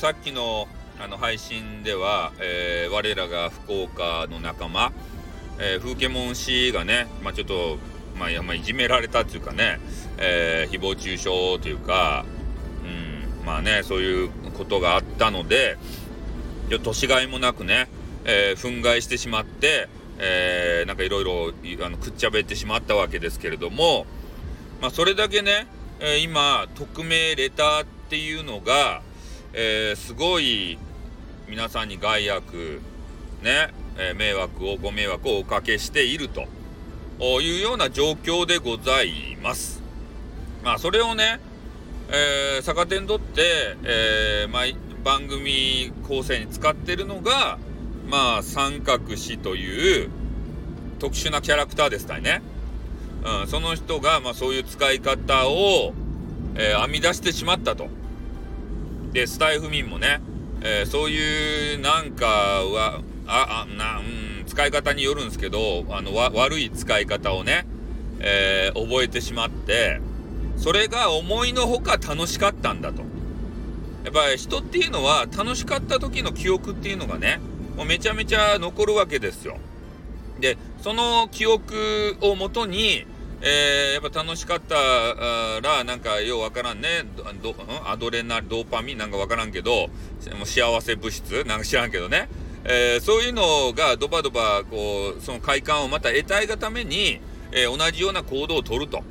さっきのあの配信では、えー、我らが福岡の仲間、えー、風景門氏がね、まあ、ちょっと、まあ、まあ、いじめられたっていうかね、えー、誹謗中傷というか、うん、まあね、そういうことがあったので、年がいもなくね、えー、憤慨してしまって、えー、なんかいろいろくっちゃべってしまったわけですけれども、まあ、それだけね、えー、今匿名レターっていうのが、えー、すごい皆さんに害悪ね、えー、迷惑をご迷惑をおかけしているというような状況でございます。まあそれをね、えー、逆手にとって、えー、まあ、番組構成に使ってるのがまあ三角詞という特殊なキャラクターですたいね。うん、その人が、まあ、そういう使い方を、えー、編み出してしまったと。でスタイフ民もね、えー、そういうなんかはああな、うん、使い方によるんですけどあの悪い使い方をね、えー、覚えてしまってそれが思いのほか楽しかったんだと。やっぱり人っていうのは楽しかった時の記憶っていうのがねもうめちゃめちゃ残るわけですよ。でその記憶をもとにえー、やっぱ楽しかったら、なんかようわからんね、どアドレナ、ドーパミン？なんかわからんけど、もう幸せ物質？なんか知らんけどね、えー、そういうのがドバドバ、こう、その快感をまた得たいがために、えー、同じような行動をとると。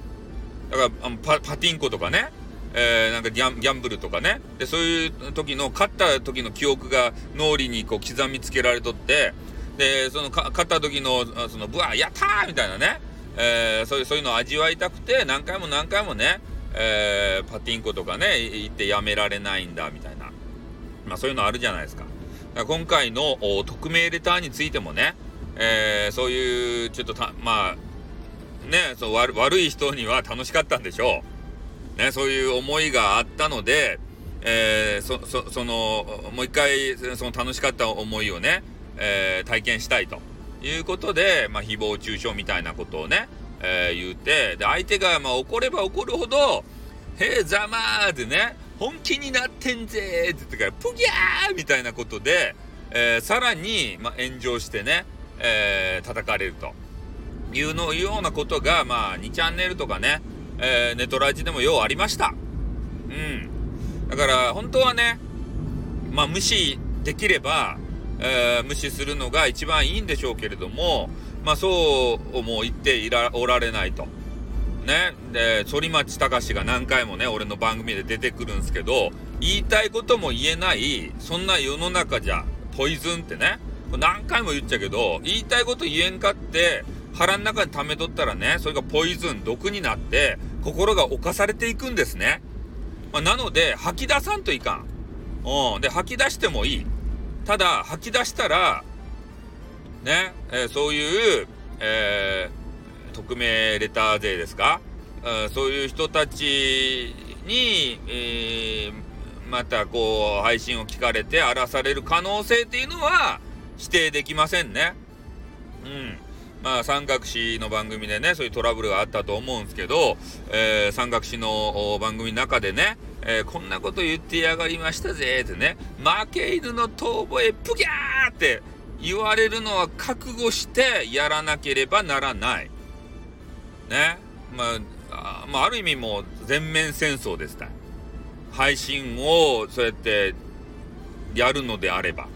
だからあのパ、パティンコとかね、えー、なんかギャンブルとかね、で、そういう時の、勝った時の記憶が脳裏にこう刻みつけられとって、で、その勝った時の、その、ブワー、やったーみたいなね、えー、そういうそういうのを味わいたくて何回も何回もね、えー、パティンコとかね行ってやめられないんだみたいな、まあ、そういうのあるじゃないですか。今回の匿名レターについてもね、えー、そういうちょっとまあねそう悪悪い人には楽しかったんでしょう。ね、そういう思いがあったので、えー、そそそのもう一回その楽しかった思いをね、えー、体験したいと。いうことで、まあ、誹謗中傷みたいなことをね、えー、言うて、で、相手が、まあ、怒れば怒るほど、へえ、ざまーってね、本気になってんぜーって言ってから、プギャーみたいなことで、えー、さらに、まあ、炎上してね、えー、叩かれるというのようなことが、まあ、2チャンネルとかね、えー、ネトラジでもようありました。うん。だから、本当はね、まあ、無視できれば、えー、無視するのが一番いいんでしょうけれども、まあそうも言っていらおられないと。ね。で、反町隆史が何回もね、俺の番組で出てくるんですけど、言いたいことも言えない、そんな世の中じゃ、ポイズンってね、何回も言っちゃうけど、言いたいこと言えんかって、腹の中に溜めとったらね、それがポイズン、毒になって、心が侵されていくんですね。まあ、なので、吐き出さんといかん。うん。で、吐き出してもいい。ただ吐き出したらね、えー、そういう、えー、匿名レター勢ですか、えー、そういう人たちに、えまたこう配信を聞かれて荒らされる可能性っていうのは否定できませんね。うん。まあ、三角詞の番組でね、そういうトラブルがあったと思うんですけど、えー、三角詞の番組の中でね、えー、こんなこと言ってやがりましたぜってね、負け犬の遠吠え、プギャーって言われるのは覚悟してやらなければならない。ね。まあ、あまあ、ある意味もう全面戦争ですね。配信をそうやってやるのであれば。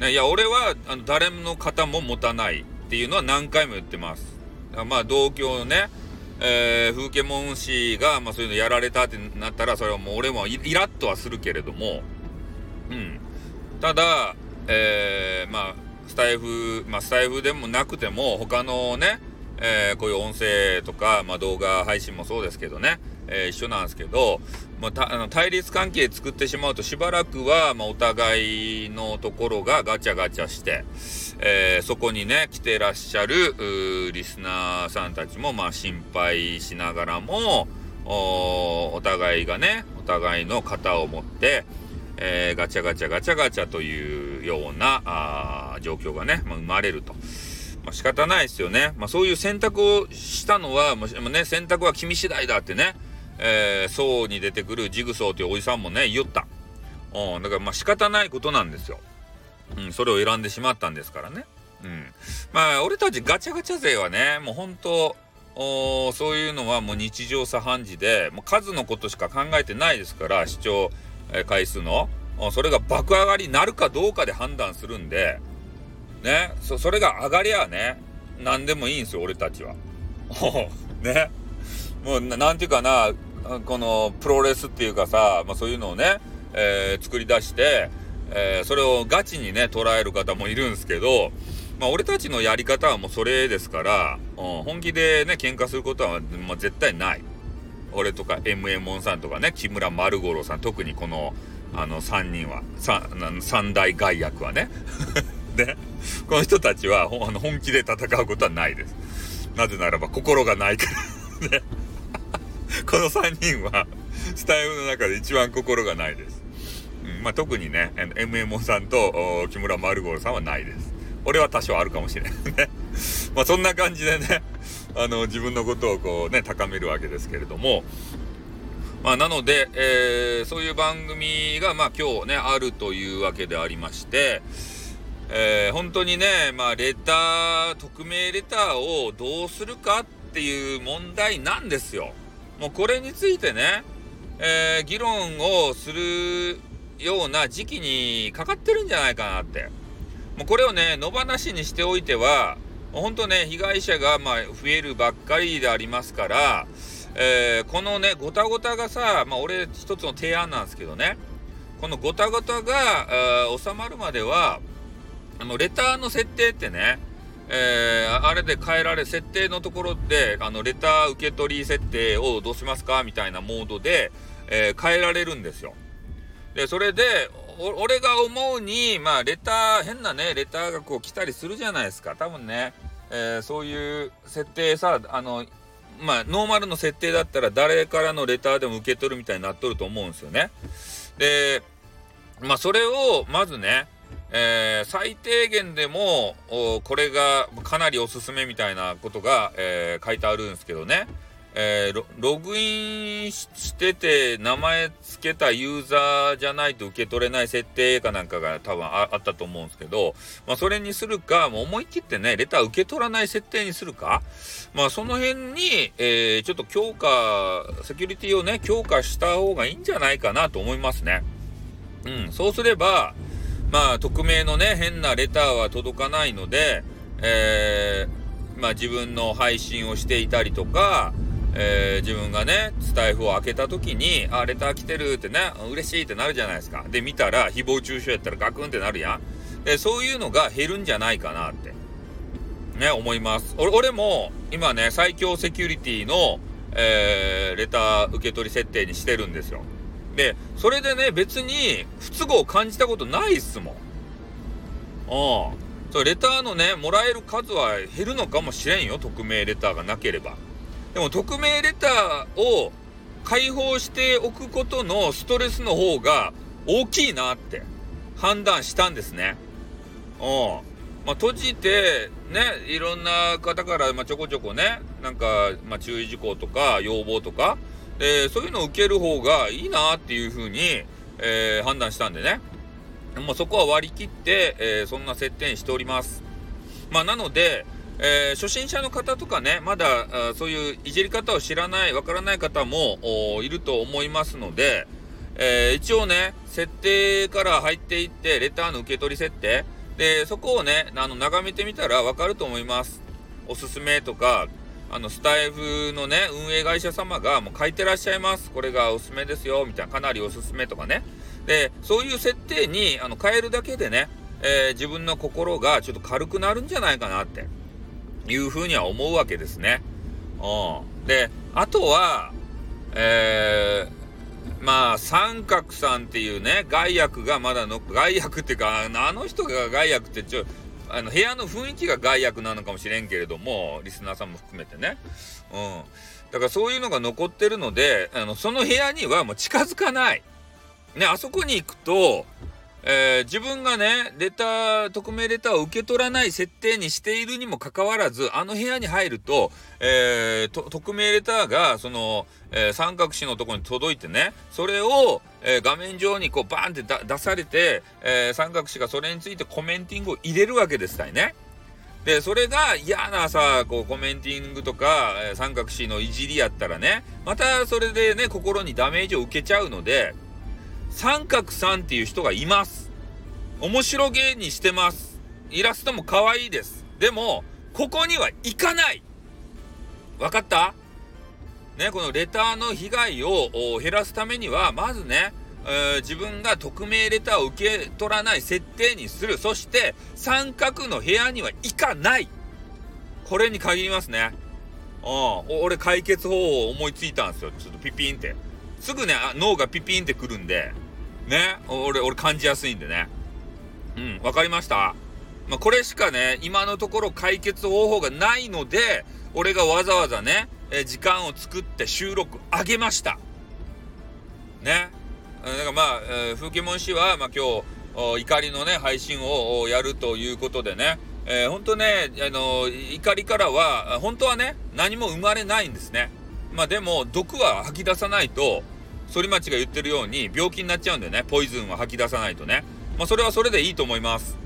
ね、いや、俺はあの誰の方も持たないっていうのは何回も言ってます。まあ、同郷ね、えー、風景門氏が、まあ、そういうのやられたってなったら、それはもう俺もイラッとはするけれども、うん。ただ、えー、まあ、スタイフ、まあ、スタイフでもなくても、他のね、えー、こういう音声とか、まあ、動画配信もそうですけどね、えー、一緒なんですけど、まあ、あの対立関係作ってしまうとしばらくは、まあ、お互いのところがガチャガチャして、えー、そこにね、来てらっしゃる、リスナーさんたちも、まあ、心配しながらも、お互いがね、お互いの型を持って、えー、ガチャガチャガチャガチャというような、あ状況がね、まあ、生まれると。まあ、仕方ないですよね。まあ、そういう選択をしたのは、もね、選択は君次第だってね、えー、層に出てくるジグソーというおじさんもね、言った。うん、だからまあ仕方ないことなんですよ。うん、それを選んでしまったんですからね。うん。まあ、俺たちガチャガチャ勢はね、もう本当おそういうのはもう日常茶飯事で、もう数のことしか考えてないですから、視聴回数の。それが爆上がりになるかどうかで判断するんで、ね、そ、それが上がりゃね、何でもいいんですよ、俺たちは。ね。もう、なんていうかな、このプロレスっていうかさ、まあそういうのをね、えー、作り出して、えー、それをガチにね、捉える方もいるんですけど、まあ俺たちのやり方はもうそれですから、うん、本気でね、喧嘩することは、まあ、絶対ない。俺とか MA モンさんとかね、木村丸五郎さん、特にこの、あの3人は、三大外役はね。で、この人たちはあの本気で戦うことはないです。なぜならば心がないから ね。この3人は、スタイルの中で一番心がないです。まあ、特にね、MMO さんと木村丸五郎さんはないです。俺は多少あるかもしれないね。まあ、そんな感じでね、あの、自分のことをこうね、高めるわけですけれども、まあ、なので、えー、そういう番組が、まあ、今日ね、あるというわけでありまして、えー、本当にね、まあ、レター、匿名レターをどうするかっていう問題なんですよ。もうこれについてね、えー、議論をするような時期にかかってるんじゃないかなって。もうこれをね、野放しにしておいては、本当ね、被害者がまあ増えるばっかりでありますから、えー、このね、ごたごたがさ、まあ俺一つの提案なんですけどね、このごたごたが収まるまでは、あの、レターの設定ってね、えー、あれで変えられ、設定のところで、あの、レター受け取り設定をどうしますかみたいなモードで、えー、変えられるんですよ。で、それで、俺が思うに、まあ、レター、変なね、レターがこう来たりするじゃないですか。多分ね、えー、そういう設定さ、あの、まあ、ノーマルの設定だったら誰からのレターでも受け取るみたいになっとると思うんですよね。で、まあ、それを、まずね、えー、最低限でもこれがかなりおすすめみたいなことが、えー、書いてあるんですけどね、えー、ログインしてて名前付けたユーザーじゃないと受け取れない設定かなんかが多分あったと思うんですけど、まあ、それにするか、もう思い切ってね、レター受け取らない設定にするか、まあ、その辺に、えー、ちょっと強化、セキュリティをね、強化した方がいいんじゃないかなと思いますね。うん、そうすれば、まあ、匿名のね、変なレターは届かないので、えー、まあ、自分の配信をしていたりとか、えー、自分がね、スタイフを開けた時に、あ、レター来てるってね、嬉しいってなるじゃないですか。で、見たら、誹謗中傷やったらガクンってなるやん。で、そういうのが減るんじゃないかなって、ね、思います。俺俺も、今ね、最強セキュリティの、えー、レター受け取り設定にしてるんですよ。で、それでね、別に不都合を感じたことないっすもん。ああ。そう、レターのね、もらえる数は減るのかもしれんよ、匿名レターがなければ。でも、匿名レターを開放しておくことのストレスの方が大きいなって判断したんですね。うん。まあ、閉じて、ね、いろんな方から、まあ、ちょこちょこね、なんか、まあ、注意事項とか、要望とか、えー、そういうのを受ける方がいいなっていうふうに、えー、判断したんでね。もうそこは割り切って、えー、そんな設定にしております。まあ、なので、えー初心者の方とかね、まだそういういじり方を知らない、わからない方もいると思いますので、え一応ね、設定から入っていって、レターの受け取り設定、で、そこをね、あの、眺めてみたらわかると思います。おすすめとか、あの、スタイフのね、運営会社様がもう書いてらっしゃいます。これがおすすめですよ、みたいな、かなりおすすめとかね。で、そういう設定に、あの、変えるだけでね、えー、自分の心がちょっと軽くなるんじゃないかなって、いうふうには思うわけですね。うん。で、あとは、えー、まあ、三角さんっていうね、害悪がまだの、害悪っていうか、あの人が害悪ってちょ、あの部屋の雰囲気が害悪なのかもしれんけれども、リスナーさんも含めてね。うん。だからそういうのが残ってるので、あの、その部屋にはもう近づかない。ね、あそこに行くと、えー、自分がね、レター、匿名レターを受け取らない設定にしているにもかかわらず、あの部屋に入ると、えー、匿名レターが、その、えー、三角詞のところに届いてね、それを、え、画面上にこうバーンって出されて、え、三角詞がそれについてコメンティングを入れるわけですたいね。で、それが嫌なさ、こうコメンティングとか、え、三角詞のいじりやったらね、またそれでね、心にダメージを受けちゃうので、三角さんっていう人がいます。面白芸にしてます。イラストも可愛いです。でも、ここには行かないわかった？ね、このレターの被害を減らすためには、まずね、えー、自分が匿名レターを受け取らない設定にする。そして、三角の部屋には行かない。これに限りますね。うん。俺解決方法を思いついたんですよ。ちょっとピピンって。すぐね、脳がピピンってくるんで、ね、俺、俺感じやすいんでね。うん、わかりました？まあ、これしかね、今のところ解決方法がないので、俺がわざわざね、え時間を作って収録上げました。ね。だからまあ、えー、風景文氏は、まあ今日、怒りのね、配信をやるということでね、えー、本当ね、あの怒りからは、本当はね、何も生まれないんですね。まあでも、毒は吐き出さないと、反町が言ってるように病気になっちゃうんでね、ポイズンは吐き出さないとね。まあそれはそれでいいと思います。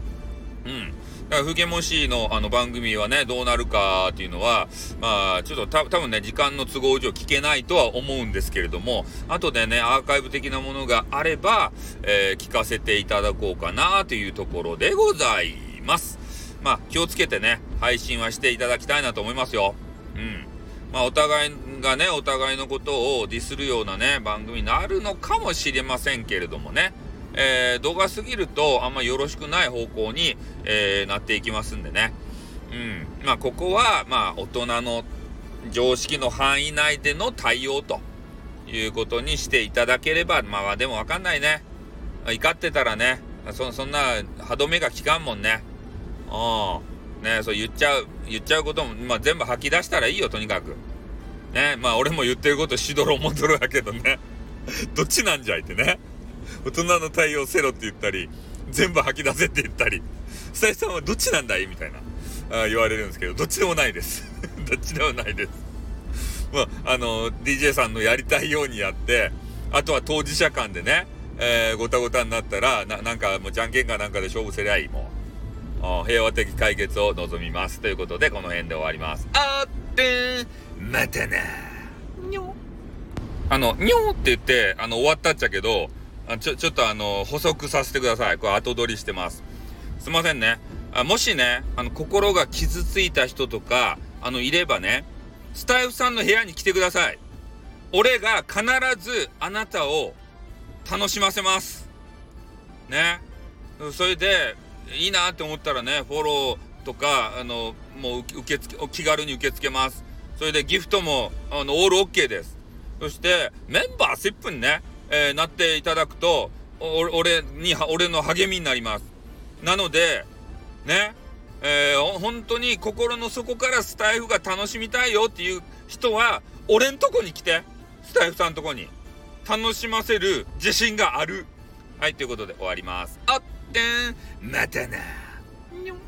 うん。だから、風景文氏のあの番組はね、どうなるかっていうのは、まあ、ちょっとた多分ね、時間の都合上聞けないとは思うんですけれども、後でね、アーカイブ的なものがあれば、えー、聞かせていただこうかなというところでございます。まあ、気をつけてね、配信はしていただきたいなと思いますよ。うん。まあ、お互いがね、お互いのことをディスるようなね、番組になるのかもしれませんけれどもね。えー、動画過ぎるとあんまよろしくない方向に、えー、なっていきますんでね。うん。まあ、ここは、まあ、大人の常識の範囲内での対応ということにしていただければ、まあ、でもわかんないね。怒ってたらね、そそんな歯止めが効かんもんね。うん。ねそう言っちゃう、言っちゃうことも、まあ、全部吐き出したらいいよ、とにかく。ねまあ、俺も言ってることしどろもどろやけどね。どっちなんじゃいってね。大人の対応せろって言ったり、全部吐き出せって言ったり、スタイさんはどっちなんだい？みたいなあ言われるんですけど、どっちでもないです。どっちでもないです。まあ、あの、DJ さんのやりたいようにやって、あとは当事者間でね、えー、ごたごたになったら、な、なんかもうじゃんけんかなんかで勝負せりゃいい、もう。平和的解決を望みます。ということで、この辺で終わります。あってまたなにょあの、にょって言って、あの、終わったっちゃけど、あちょ、ちょっとあの、補足させてください。これ後取りしてます。すいませんね。あもしね、あの、心が傷ついた人とか、あの、いればね、スタイフさんの部屋に来てください。俺が必ずあなたを楽しませます。ね。それで、いいなって思ったらね、フォローとか、あの、もう受け付け、気軽に受け付けます。それでギフトも、あの、オールオッケーです。そして、メンバー10分ね、えー、なっていただくと、俺に、俺の励みになります。なので、ね、えー、本当に心の底からスタイフが楽しみたいよっていう人は、俺んとこに来て、スタイフさんとこに。楽しませる自信がある。はい、ということで終わります。あっ、またな。にょん。